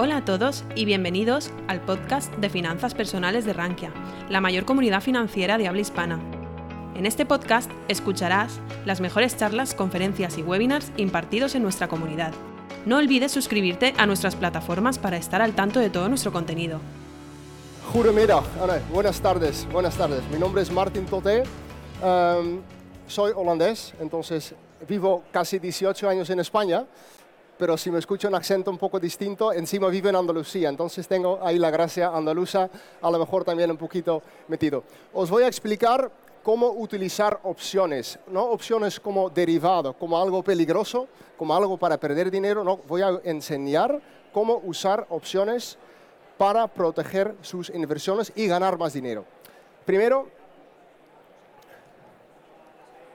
Hola a todos y bienvenidos al podcast de finanzas personales de Rankia, la mayor comunidad financiera de habla hispana. En este podcast escucharás las mejores charlas, conferencias y webinars impartidos en nuestra comunidad. No olvides suscribirte a nuestras plataformas para estar al tanto de todo nuestro contenido. Goedemiddag, Anne. buenas tardes, buenas tardes. Mi nombre es Martin Toté, um, soy holandés, entonces vivo casi 18 años en España pero si me escucho un acento un poco distinto, encima vivo en Andalucía, entonces tengo ahí la gracia andaluza, a lo mejor también un poquito metido. Os voy a explicar cómo utilizar opciones, no opciones como derivado, como algo peligroso, como algo para perder dinero, no, voy a enseñar cómo usar opciones para proteger sus inversiones y ganar más dinero. Primero,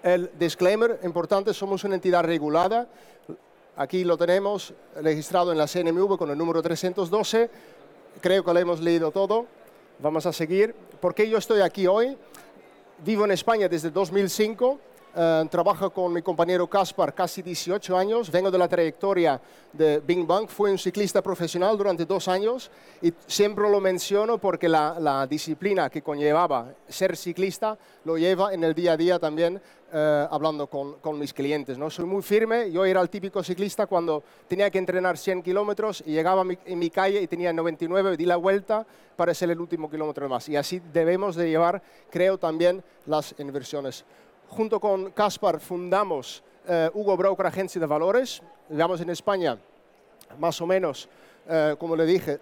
el disclaimer importante, somos una entidad regulada, Aquí lo tenemos registrado en la CNMV con el número 312. Creo que lo hemos leído todo. Vamos a seguir. ¿Por qué yo estoy aquí hoy? Vivo en España desde 2005 eh, trabajo con mi compañero Caspar casi 18 años. Vengo de la trayectoria de Bing Bang. Fui un ciclista profesional durante dos años y siempre lo menciono porque la, disciplina que conllevaba ser ciclista lo lleva en el día a día también eh, hablando con, con, mis clientes. ¿no? Soy muy firme. Yo era el típico ciclista cuando tenía que entrenar 100 kilómetros y llegaba en mi calle y tenía 99, di la vuelta para ser el último kilómetro más. Y así debemos de llevar, creo, también las inversiones junto con Caspar fundamos eh, Hugo Broker Agencia de Valores. Llevamos en España más o menos, eh, como le dije,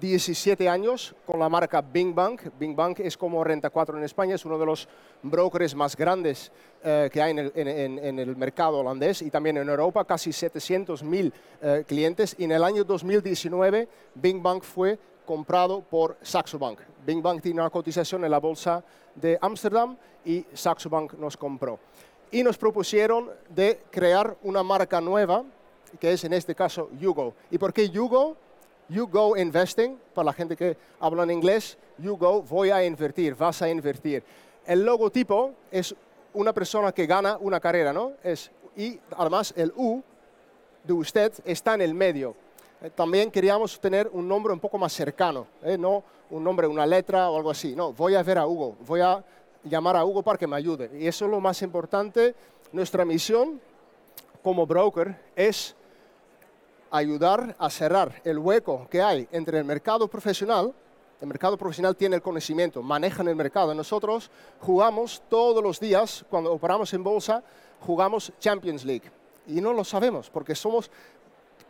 17 años con la marca Bing Bank. Bing Bank es como Renta 4 en España, es uno de los brokers más grandes eh, que hay en el, mercado holandés y también en Europa, casi 700.000 clientes. Y en el año 2019, Bing Bank fue comprado por Saxo Bank. Bing Bank tiene una cotización en la bolsa de Ámsterdam y Saxo Bank nos compró. Y nos propusieron de crear una marca nueva, que es en este caso Yugo. ¿Y por qué Yugo? You go investing, para la gente que habla en inglés, you go, voy a invertir, vas a invertir. El logotipo es una persona que gana una carrera, ¿no? Es, y además el U de usted está en el medio. Eh, también queríamos tener un nombre un poco más cercano, ¿eh? no un nombre, una letra o algo así. No, voy a ver a Hugo, voy a llamar a Hugo para que me ayude. Y eso es lo más importante. Nuestra misión como broker es ayudar a cerrar el hueco que hay entre el mercado profesional, el mercado profesional tiene el conocimiento, manejan el mercado. Nosotros jugamos todos los días, cuando operamos en bolsa, jugamos Champions League. Y no lo sabemos, porque somos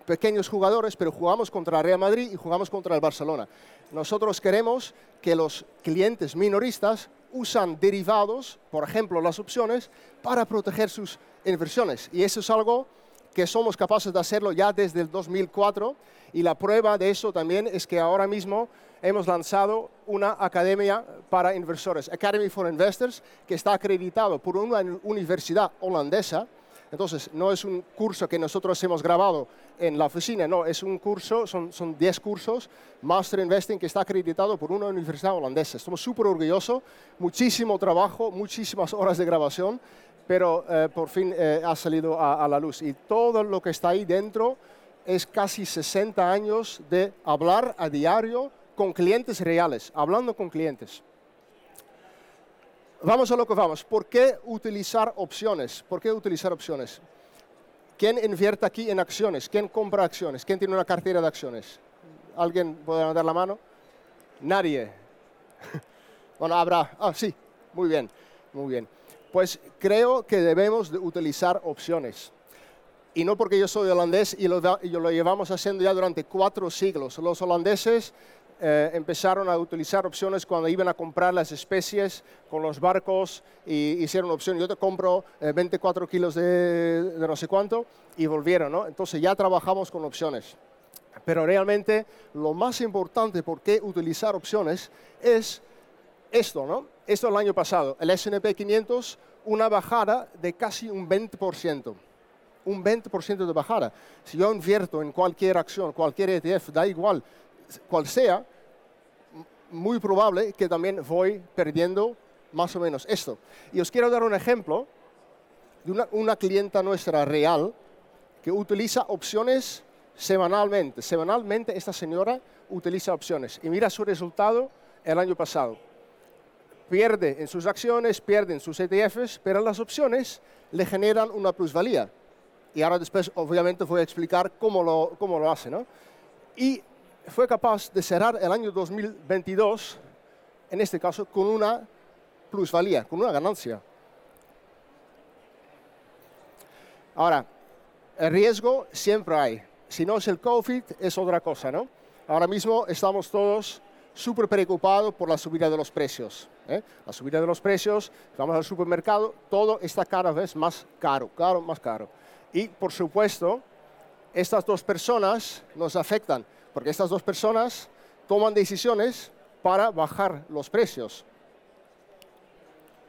pequeños jugadores, pero jugamos contra Real Madrid y jugamos contra el Barcelona. Nosotros queremos que los clientes minoristas usan derivados, por ejemplo las opciones, para proteger sus inversiones. Y eso es algo que somos capaces de hacerlo ya desde el 2004 y la prueba de eso también es que ahora mismo hemos lanzado una academia para inversores, Academy for Investors, que está acreditado por una universidad holandesa entonces, no es un curso que nosotros hemos grabado en la oficina, no, es un curso, son 10 cursos, Master Investing, que está acreditado por una universidad holandesa. Estamos súper orgullosos, muchísimo trabajo, muchísimas horas de grabación, pero eh, por fin eh, ha salido a, la luz. Y todo lo que está ahí dentro es casi 60 años de hablar a diario con clientes reales, hablando con clientes. Vamos a lo que vamos. ¿Por qué utilizar opciones? ¿Por qué utilizar opciones? ¿Quién invierte aquí en acciones? ¿Quién compra acciones? ¿Quién tiene una cartera de acciones? ¿Alguien puede dar la mano? Nadie. Bueno, habrá. Ah, sí. Muy bien. Muy bien. Pues creo que debemos de utilizar opciones. Y no porque yo soy holandés y lo, y lo llevamos haciendo ya durante cuatro siglos. Los holandeses eh, empezaron a utilizar opciones cuando iban a comprar las especies con los barcos y hicieron opción. Yo te compro 24 eh, kilos de, no sé cuánto y volvieron, ¿no? Entonces ya trabajamos con opciones. Pero realmente lo más importante por qué utilizar opciones es esto, ¿no? Esto el año pasado, el S&P 500, una bajada de casi un 20% un 20% de bajada. Si yo invierto en cualquier acción, cualquier ETF, da igual cual sea, muy probable que también voy perdiendo más o menos esto. Y os quiero dar un ejemplo de una, clienta nuestra real que utiliza opciones semanalmente. Semanalmente esta señora utiliza opciones y mira su resultado el año pasado. Pierde en sus acciones, pierde en sus ETFs, pero las opciones le generan una plusvalía. Y ahora después, obviamente, voy a explicar cómo lo, cómo lo hace. ¿no? Y fue capaz de cerrar el año 2022, en este caso, con una plusvalía, con una ganancia. Ahora, el riesgo siempre hay. Si no es el COVID, es otra cosa, ¿no? Ahora mismo estamos todos súper preocupados por la subida de los precios. ¿eh? La subida de los precios, vamos al supermercado, todo está cada vez más caro, caro, más caro. Y, por supuesto, estas dos personas nos afectan, porque estas dos personas toman decisiones para bajar los precios.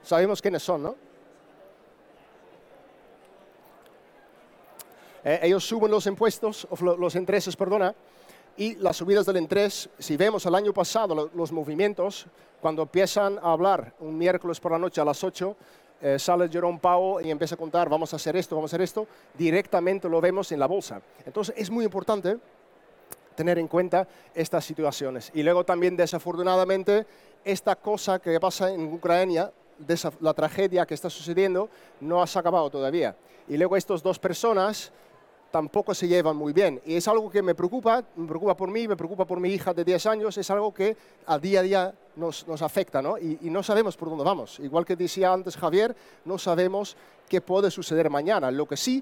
Sabemos quiénes son, ¿no? Eh, ellos suben los impuestos, los intereses, perdona, y las subidas del interés, si vemos el año pasado los movimientos, cuando empiezan a hablar un miércoles por la noche a las 8, eh, sale Jerome Powell y empieza a contar, vamos a hacer esto, vamos a hacer esto, directamente lo vemos en la bolsa. Entonces es muy importante tener en cuenta estas situaciones. Y luego también, desafortunadamente, esta cosa que pasa en Ucrania, la tragedia que está sucediendo, no ha acabado todavía. Y luego estas dos personas tampoco se llevan muy bien. Y es algo que me preocupa, me preocupa por mí, me preocupa por mi hija de 10 años, es algo que a día a día nos, afecta, ¿no? Y, y, no sabemos por dónde vamos. Igual que decía antes Javier, no sabemos qué puede suceder mañana. Lo que sí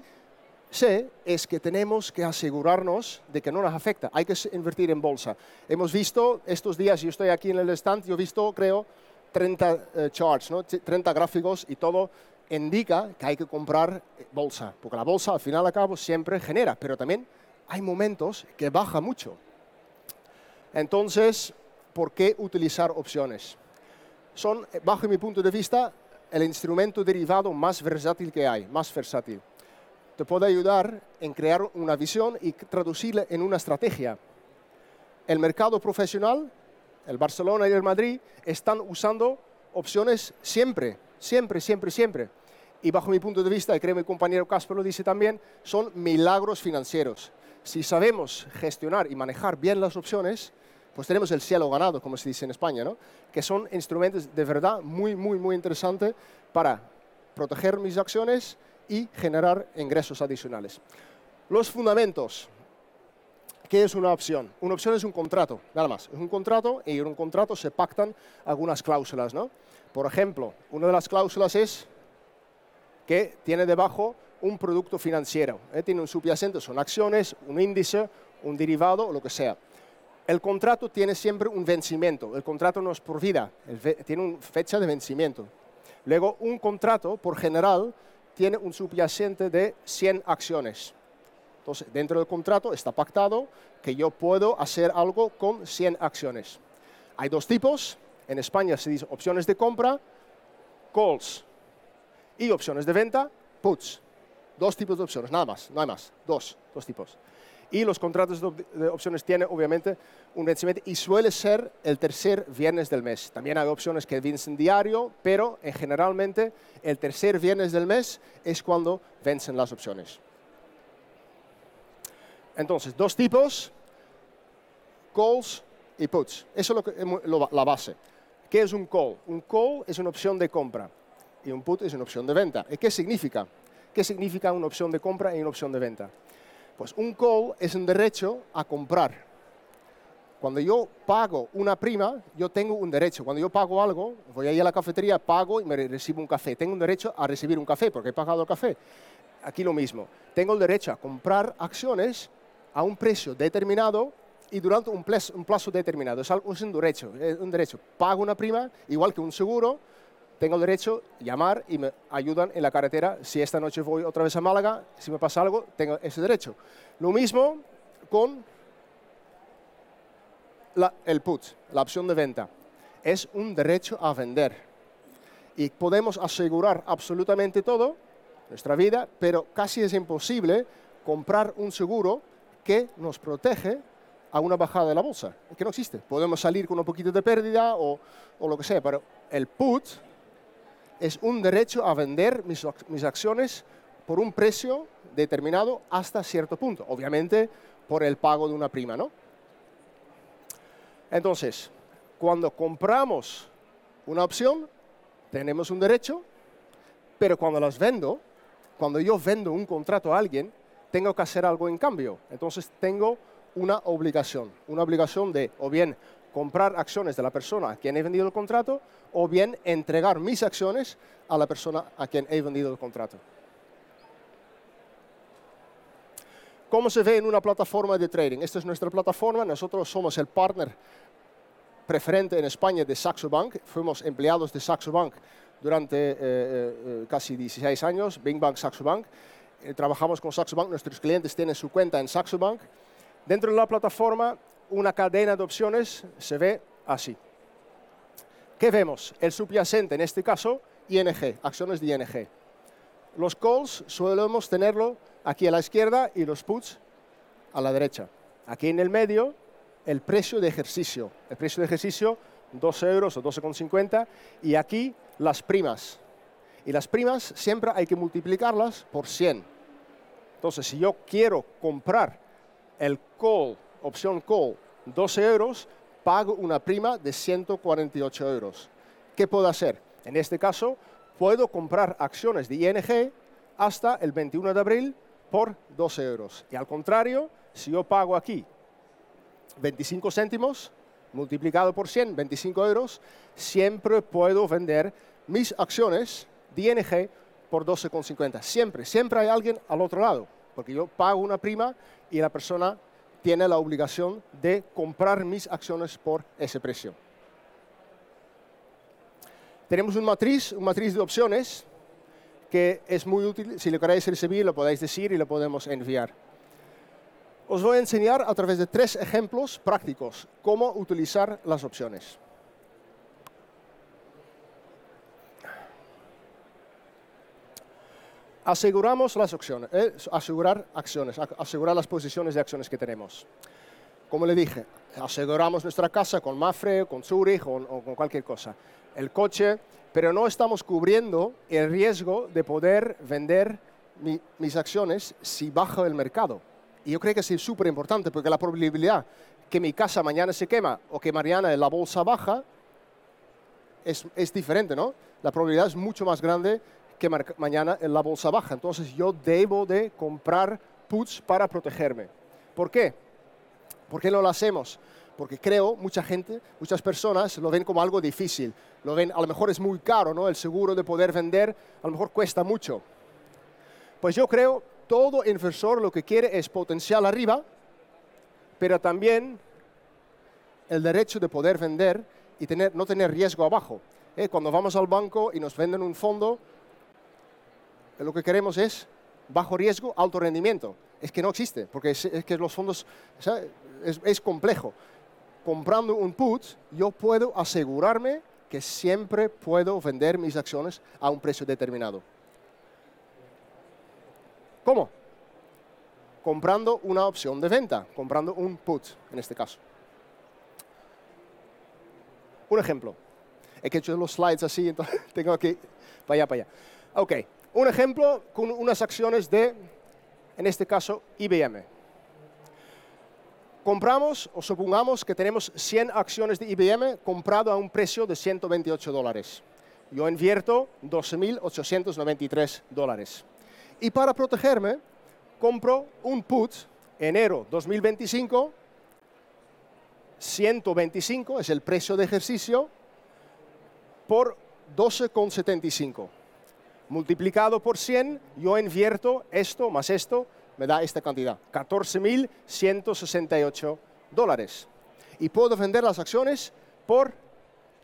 sé es que tenemos que asegurarnos de que no nos afecta. Hay que invertir en bolsa. Hemos visto estos días, yo estoy aquí en el stand, yo he visto, creo, 30 eh, charts, ¿no? 30 gráficos y todo indica que hay que comprar eh, bolsa, porque la bolsa al final y al cabo siempre genera, pero también hay momentos que baja mucho. Entonces, ¿por qué utilizar opciones? Son, eh, bajo mi punto de vista, el instrumento derivado más versátil que hay, más versátil. Te puede ayudar en crear una visión y traducirla en una estrategia. El mercado profesional, el Barcelona y el Madrid, están usando opciones siempre, siempre, siempre, siempre y bajo mi punto de vista, y creo mi compañero Casper lo dice también, son milagros financieros. Si sabemos gestionar y manejar bien las opciones, pues tenemos el cielo ganado, como se dice en España, ¿no? que son instrumentos de verdad muy, muy, muy interesantes para proteger mis acciones y generar ingresos adicionales. Los fundamentos. ¿Qué es una opción? Una opción es un contrato, nada más. Es un contrato y en un contrato se pactan algunas cláusulas. ¿no? Por ejemplo, una de las cláusulas es que tiene debajo un producto financiero. ¿eh? Tiene un subyacente, son acciones, un índice, un derivado lo que sea. El contrato tiene siempre un vencimiento. El contrato no es por vida, tiene una fecha de vencimiento. Luego, un contrato, por general, tiene un subyacente de 100 acciones. Entonces, dentro del contrato está pactado que yo puedo hacer algo con 100 acciones. Hay dos tipos. En España se dice opciones de compra, calls, y opciones de venta, puts. Dos tipos de opciones, nada más, no hay más, dos, dos tipos. Y los contratos de, opciones tienen obviamente un vencimiento y suele ser el tercer viernes del mes. También hay opciones que vencen diario, pero en generalmente el tercer viernes del mes es cuando vencen las opciones. Entonces, dos tipos, calls y puts. Eso es la base. ¿Qué es un call? Un call es una opción de compra y un put es una opción de venta. ¿Y qué significa? ¿Qué significa una opción de compra y una opción de venta? Pues un call es un derecho a comprar. Cuando yo pago una prima, yo tengo un derecho. Cuando yo pago algo, voy a a la cafetería, pago y me recibo un café. Tengo un derecho a recibir un café porque he pagado el café. Aquí lo mismo. Tengo el derecho a comprar acciones a un precio determinado y durante un plazo, determinado. Es, es un derecho. Es un derecho. Pago una prima, igual que un seguro, tengo derecho a llamar y me ayudan en la carretera. Si esta noche voy otra vez a Málaga, si me pasa algo, tengo ese derecho. Lo mismo con el put, la opción de venta. Es un derecho a vender. Y podemos asegurar absolutamente todo, nuestra vida, pero casi es imposible comprar un seguro que nos protege a una bajada de la bolsa, que no existe. Podemos salir con un poquito de pérdida o, o lo que sea, pero el put es un derecho a vender mis, acciones por un precio determinado hasta cierto punto. Obviamente, por el pago de una prima, ¿no? Entonces, cuando compramos una opción, tenemos un derecho, pero cuando las vendo, cuando yo vendo un contrato a alguien, tengo que hacer algo en cambio. Entonces tengo una obligación, una obligación de o bien comprar acciones de la persona a quien he vendido el contrato o bien entregar mis acciones a la persona a quien he vendido el contrato. ¿Cómo se ve en una plataforma de trading? Esta es nuestra plataforma, nosotros somos el partner preferente en España de Saxo Bank, fuimos empleados de Saxo Bank durante eh, eh, casi 16 años, Bing Bank, Saxo Bank. Eh, trabajamos con Saxo Bank, nuestros clientes tienen su cuenta en Saxo Bank. Dentro de la plataforma, una cadena de opciones se ve así. ¿Qué vemos? El subyacente, en este caso, ING, acciones de ING. Los calls solemos tenerlo aquí a la izquierda y los puts a la derecha. Aquí en el medio, el precio de ejercicio. El precio de ejercicio, 12 euros o 12,50. Y aquí las primas. Y las primas siempre hay que multiplicarlas por 100. Entonces, si yo quiero comprar el call, opción call, 12 euros, pago una prima de 148 euros. ¿Qué puedo hacer? En este caso, puedo comprar acciones de ING hasta el 21 de abril por 12 euros. Y al contrario, si yo pago aquí 25 céntimos multiplicado por 100, 25 euros, siempre puedo vender mis acciones de ING por 12,50. Siempre, siempre hay alguien al otro lado, porque yo pago una prima y la persona tiene la obligación de comprar mis acciones por ese precio. Tenemos un matriz, un matriz de opciones que es muy útil. Si lo queréis recibir, lo podéis decir y lo podemos enviar. Os voy a enseñar a través de tres ejemplos prácticos cómo utilizar las opciones. Aseguramos las opciones, eh, asegurar acciones, asegurar las posiciones de acciones que tenemos. Como le dije, aseguramos nuestra casa con Mafre, con Zurich o con cualquier cosa. El coche, pero no estamos cubriendo el riesgo de poder vender mis acciones si baja el mercado. Y yo creo que es súper importante porque la probabilidad que mi casa mañana se quema o que mañana la bolsa baja es, es diferente, ¿no? La probabilidad es mucho más grande que mañana la bolsa baja. Entonces yo debo de comprar puts para protegerme. ¿Por qué? ¿Por qué no lo hacemos? Porque creo, mucha gente, muchas personas lo ven como algo difícil. Lo ven, a lo mejor es muy caro, ¿no? El seguro de poder vender, a lo mejor cuesta mucho. Pues yo creo, todo inversor lo que quiere es potencial arriba, pero también el derecho de poder vender y tener, no tener riesgo abajo. ¿Eh? Cuando vamos al banco y nos venden un fondo, lo que queremos es bajo riesgo, alto rendimiento. Es que no existe, porque es, que los fondos es, complejo. Comprando un put, yo puedo asegurarme que siempre puedo vender mis acciones a un precio determinado. ¿Cómo? Comprando una opción de venta, comprando un put en este caso. Un ejemplo. He hecho los slides así, entonces tengo que... Para allá, para allá. Ok, un ejemplo con unas acciones de, en este caso, IBM. Compramos o supongamos que tenemos 100 acciones de IBM comprado a un precio de 128 dólares. Yo invierto 12.893 dólares. Y para protegerme, compro un put enero 2025, 125 es el precio de ejercicio, por 12,75 multiplicado por 100, yo invierto esto más esto, me da esta cantidad, 14.168 dólares. Y puedo vender las acciones por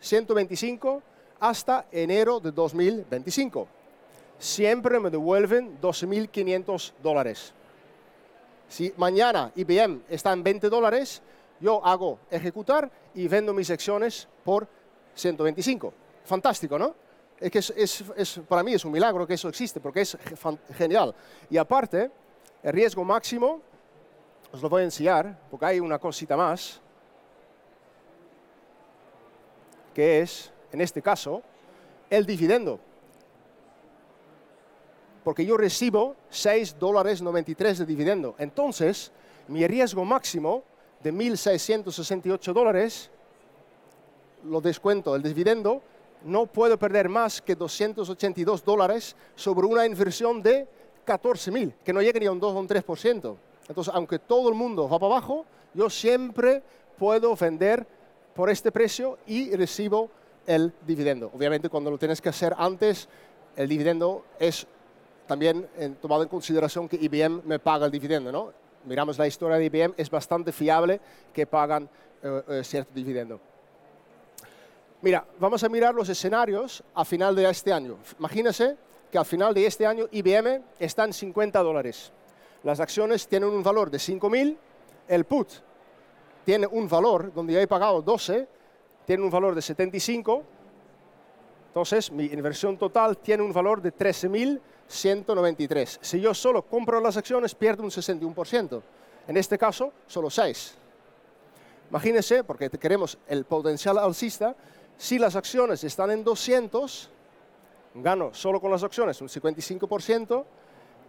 125 hasta enero de 2025. Siempre me devuelven 12.500 dólares. Si mañana IBM está en 20 dólares, yo hago ejecutar y vendo mis acciones por 125. Fantástico, ¿no? Es que es, para mí es un milagro que eso existe, porque es genial. Y aparte, el riesgo máximo, os lo voy a enseñar, porque hay una cosita más, que es, en este caso, el dividendo. Porque yo recibo 6 dólares 93 de dividendo. Entonces, mi riesgo máximo de 1.668 dólares, lo descuento el dividendo, no puedo perder más que 282 dólares sobre una inversión de 14.000, que no llega ni a un 2 o un 3%. Entonces, aunque todo el mundo va para abajo, yo siempre puedo vender por este precio y recibo el dividendo. Obviamente, cuando lo tienes que hacer antes, el dividendo es también tomado en consideración que IBM me paga el dividendo. ¿no? Miramos la historia de IBM, es bastante fiable que pagan eh, eh, cierto dividendo. Mira, vamos a mirar los escenarios a final de este año. Imagínense que al final de este año IBM está en 50 dólares. Las acciones tienen un valor de 5.000, el put tiene un valor donde yo he pagado 12, tiene un valor de 75, entonces mi inversión total tiene un valor de 13.193. Si yo solo compro las acciones, pierdo un 61%. En este caso, solo 6. Imagínense, porque queremos el potencial alcista, si las acciones están en 200, gano solo con las acciones un 55%,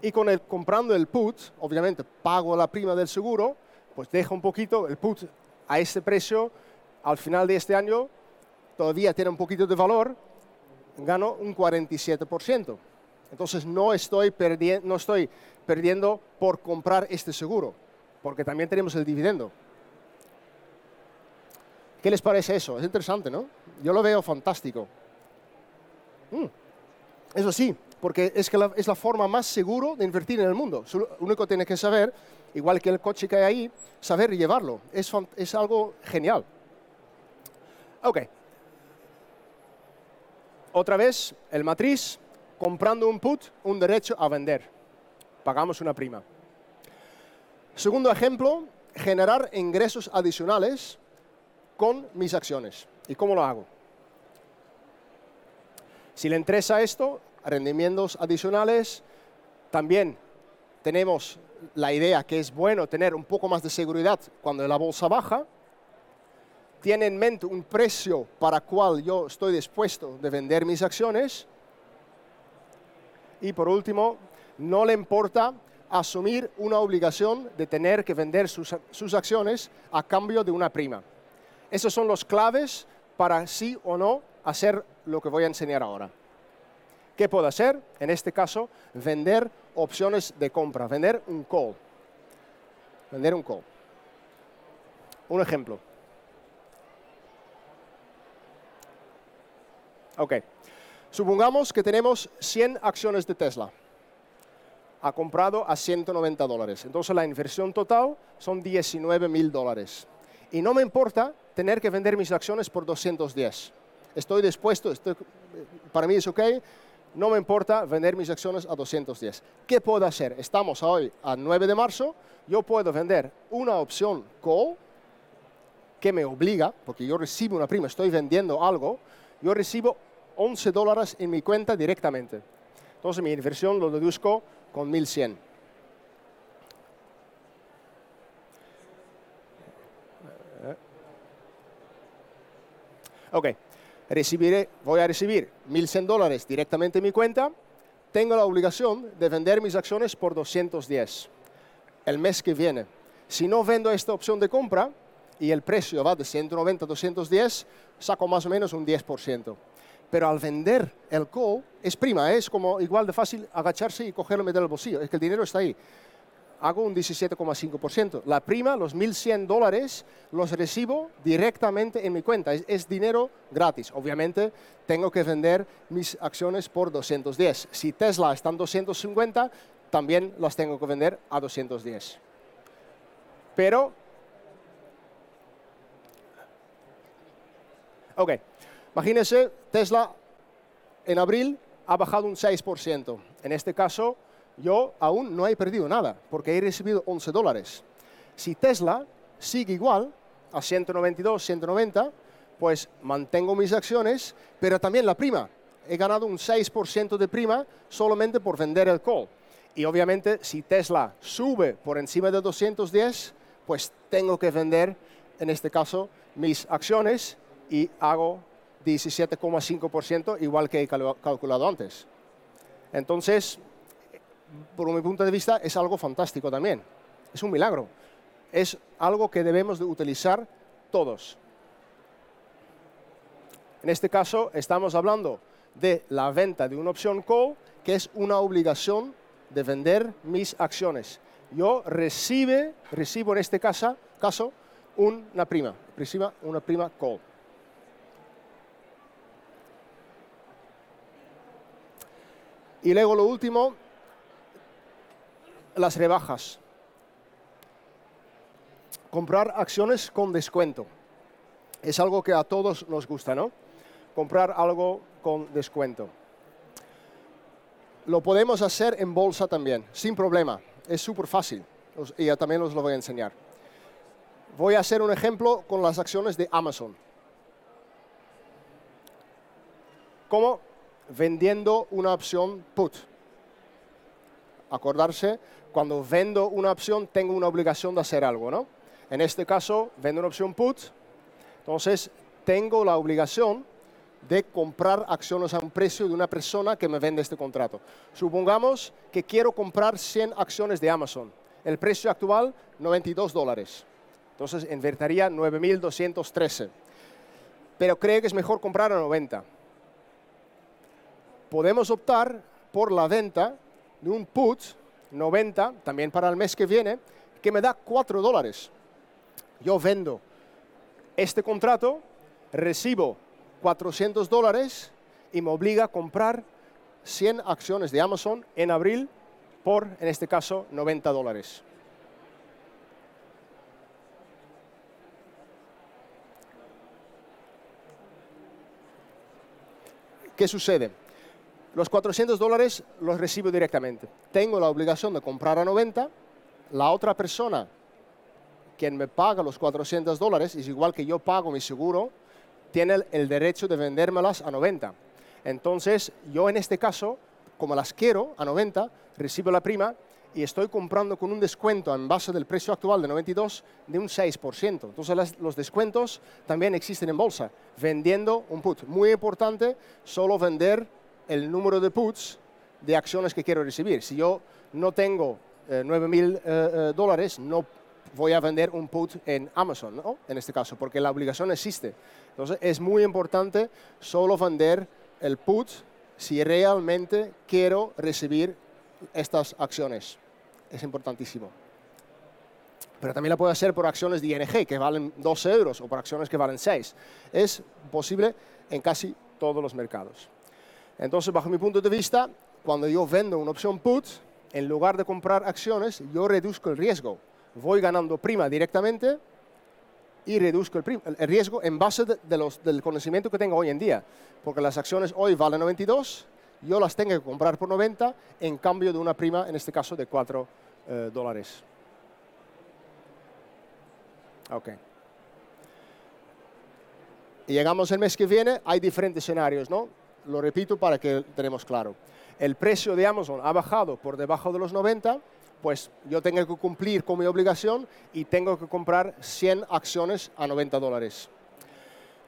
y con el, comprando el put, obviamente pago la prima del seguro, pues dejo un poquito el put a este precio, al final de este año todavía tiene un poquito de valor, gano un 47%. Entonces no estoy, no estoy perdiendo por comprar este seguro, porque también tenemos el dividendo. ¿Qué les parece eso? Es interesante, ¿no? Yo lo veo fantástico. Mm. Eso sí, porque es, que es la forma más segura de invertir en el mundo. Lo único que tienes que saber, igual que el coche que hay ahí, saber llevarlo. Es, es algo genial. Ok. Otra vez, el matriz, comprando un put, un derecho a vender. Pagamos una prima. Segundo ejemplo, generar ingresos adicionales con mis acciones. ¿Y cómo lo hago? Si le interesa esto, rendimientos adicionales, también tenemos la idea que es bueno tener un poco más de seguridad cuando la bolsa baja. Tiene en mente un precio para cual yo estoy dispuesto de vender mis acciones. Y por último, no le importa asumir una obligación de tener que vender sus, sus acciones a cambio de una prima. Esos son los claves para sí o no hacer lo que voy a enseñar ahora. ¿Qué puedo hacer? En este caso, vender opciones de compra, vender un call. Vender un call. Un ejemplo. Ok. Supongamos que tenemos 100 acciones de Tesla. Ha comprado a 190 dólares. Entonces la inversión total son 19 mil dólares. Y no me importa tener que vender mis acciones por 210. Estoy dispuesto, para mí es ok, no me importa vender mis acciones a 210. ¿Qué puedo hacer? Estamos hoy a 9 de marzo, yo puedo vender una opción call que me obliga, porque yo recibo una prima, estoy vendiendo algo, yo recibo 11 dólares en mi cuenta directamente. Entonces mi inversión lo deduzco con 1100. Ok, recibiré, voy a recibir 1.100 dólares directamente en mi cuenta, tengo la obligación de vender mis acciones por 210 el mes que viene. Si no vendo esta opción de compra y el precio va de 190 a 210, saco más o menos un 10%. Pero al vender el call es prima, es como igual de fácil agacharse y cogerlo y meter el bolsillo, es que el dinero está ahí hago un 17,5%. La prima, los 1.100 dólares, los recibo directamente en mi cuenta. Es, dinero gratis. Obviamente, tengo que vender mis acciones por 210. Si Tesla está en 250, también las tengo que vender a 210. Pero, ok, imagínense, Tesla en abril ha bajado un 6%. En este caso, yo aún no he perdido nada, porque he recibido 11 dólares. Si Tesla sigue igual, a 192, 190, pues mantengo mis acciones, pero también la prima. He ganado un 6% de prima solamente por vender el call. Y obviamente, si Tesla sube por encima de 210, pues tengo que vender, en este caso, mis acciones y hago 17,5%, igual que he calculado antes. Entonces, por mi punto de vista, es algo fantástico también. Es un milagro. es algo que debemos de utilizar todos. En este caso estamos hablando de la venta de una opción call, que es una obligación de vender mis acciones. Yo recibe, recibo en este caso, caso una prima, una prima call. Y luego lo último, las rebajas. Comprar acciones con descuento. Es algo que a todos nos gusta, ¿no? Comprar algo con descuento. Lo podemos hacer en bolsa también, sin problema. Es súper fácil y también os lo voy a enseñar. Voy a hacer un ejemplo con las acciones de Amazon. ¿Cómo? Vendiendo una opción put. Acordarse, cuando vendo una opción tengo una obligación de hacer algo, ¿no? En este caso, vendo una opción put, entonces tengo la obligación de comprar acciones a un precio de una persona que me vende este contrato. Supongamos que quiero comprar 100 acciones de Amazon. El precio actual, 92 dólares. Entonces invertiría 9.213. Pero creo que es mejor comprar a 90. Podemos optar por la venta de un put 90, también para el mes que viene, que me da 4 dólares. Yo vendo este contrato, recibo 400 dólares y me obliga a comprar 100 acciones de Amazon en abril por, en este caso, 90 dólares. ¿Qué sucede? Los 400 dólares los recibo directamente. Tengo la obligación de comprar a 90. La otra persona, quien me paga los 400 dólares, es igual que yo pago mi seguro, tiene el derecho de vendérmelas a 90. Entonces, yo en este caso, como las quiero a 90, recibo la prima y estoy comprando con un descuento en base del precio actual de 92 de un 6%. Entonces los descuentos también existen en bolsa, vendiendo un put. Muy importante, solo vender el número de puts de acciones que quiero recibir. Si yo no tengo 9 eh, mil eh, eh, dólares, no voy a vender un put en Amazon, en este caso, porque la obligación existe. Entonces es muy importante solo vender el put si realmente quiero recibir estas acciones. Es importantísimo. Pero también la puedo hacer por acciones de ING que valen 12 euros o por acciones que valen 6. Es posible en casi todos los mercados. Entonces, bajo mi punto de vista, cuando yo vendo una opción put, en lugar de comprar acciones, yo reduzco el riesgo voy ganando prima directamente y reduzco el, riesgo en base del conocimiento que tengo hoy en día. Porque las acciones hoy valen 92, yo las tengo que comprar por 90 en cambio de una prima, en este caso, de 4 eh, dólares. Ok. Llegamos el mes que viene, hay diferentes escenarios, ¿no? Lo repito para que tenemos claro. El precio de Amazon ha bajado por debajo de los 90, pues yo tengo que cumplir con mi obligación y tengo que comprar 100 acciones a 90 dólares.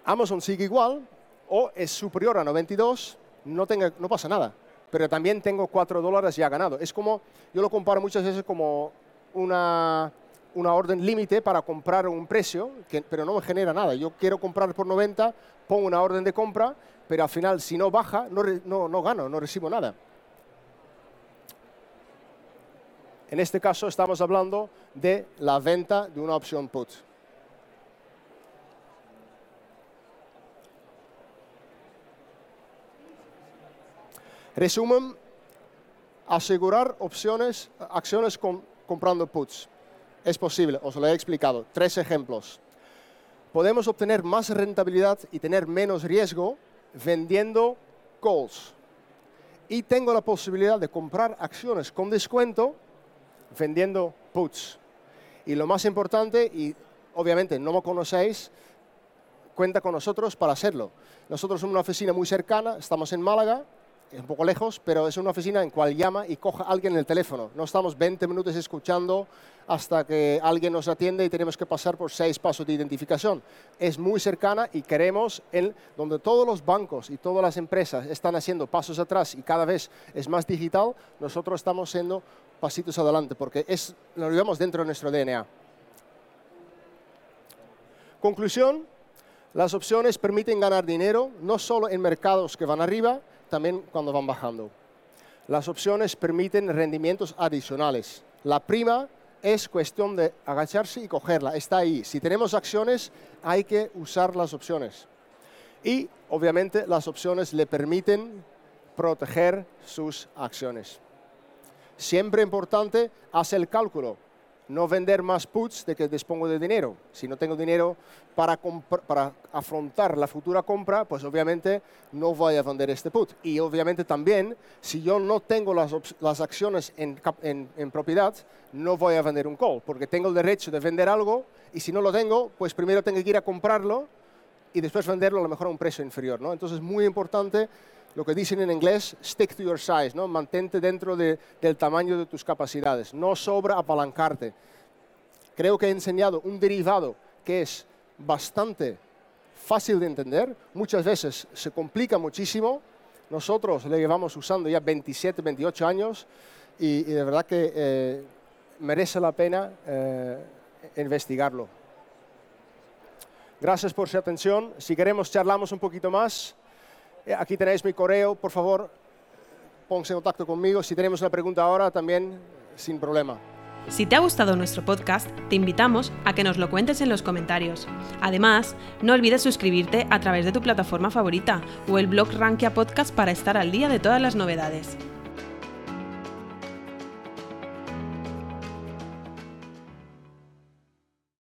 Amazon sigue igual o es superior a 92, no, no pasa nada, pero también tengo 4 dólares ya ganado. Es como, yo lo comparo muchas veces como una, una orden límite para comprar un precio, que, pero no me genera nada. Yo quiero comprar por 90, pongo una orden de compra, pero al final si no baja, no, no, no gano, no recibo nada. En este caso estamos hablando de la venta de una opción put. Resumen, asegurar opciones, acciones comprando puts. Es posible, os lo he explicado. Tres ejemplos. Podemos obtener más rentabilidad y tener menos riesgo vendiendo calls. Y tengo la posibilidad de comprar acciones con descuento vendiendo puts. Y lo más importante, y obviamente no me conocéis, cuenta con nosotros para hacerlo. Nosotros somos una oficina muy cercana, estamos en Málaga, es un poco lejos, pero es una oficina en cual llama y coja alguien en el teléfono. No estamos 20 minutos escuchando hasta que alguien nos atiende y tenemos que pasar por seis pasos de identificación. Es muy cercana y queremos, en, donde todos los bancos y todas las empresas están haciendo pasos atrás y cada vez es más digital, nosotros estamos siendo pasitos adelante porque es, lo llevamos dentro de nuestro DNA. Conclusión, las opciones permiten ganar dinero no solo en mercados que van arriba, también cuando van bajando. Las opciones permiten rendimientos adicionales. La prima es cuestión de agacharse y cogerla, está ahí. Si tenemos acciones, hay que usar las opciones. Y obviamente las opciones le permiten proteger sus acciones. Siempre importante, hace el cálculo no vender más puts de que dispongo de dinero. Si no tengo dinero para, afrontar la futura compra, pues obviamente no voy a vender este put. Y obviamente también, si yo no tengo las, acciones en, propiedad, no voy a vender un call, porque tengo el derecho de vender algo y si no lo tengo, pues primero tengo que ir a comprarlo y después venderlo a lo mejor a un precio inferior. ¿no? Entonces es muy importante lo que dicen en inglés, stick to your size, ¿no? mantente dentro del tamaño de tus capacidades, no sobra apalancarte. Creo que he enseñado un derivado que es bastante fácil de entender, muchas veces se complica muchísimo, nosotros le llevamos usando ya 27, 28 años y, de verdad que eh, merece la pena eh, investigarlo. Gracias por su atención. Si queremos charlamos un poquito más. Eh, aquí tenéis mi correo, por favor, pónganse en contacto conmigo. Si tenemos una pregunta ahora, también sin problema. Si te ha gustado nuestro podcast, te invitamos a que nos lo cuentes en los comentarios. Además, no olvides suscribirte a través de tu plataforma favorita o el blog Rankia Podcast para estar al día de todas las novedades.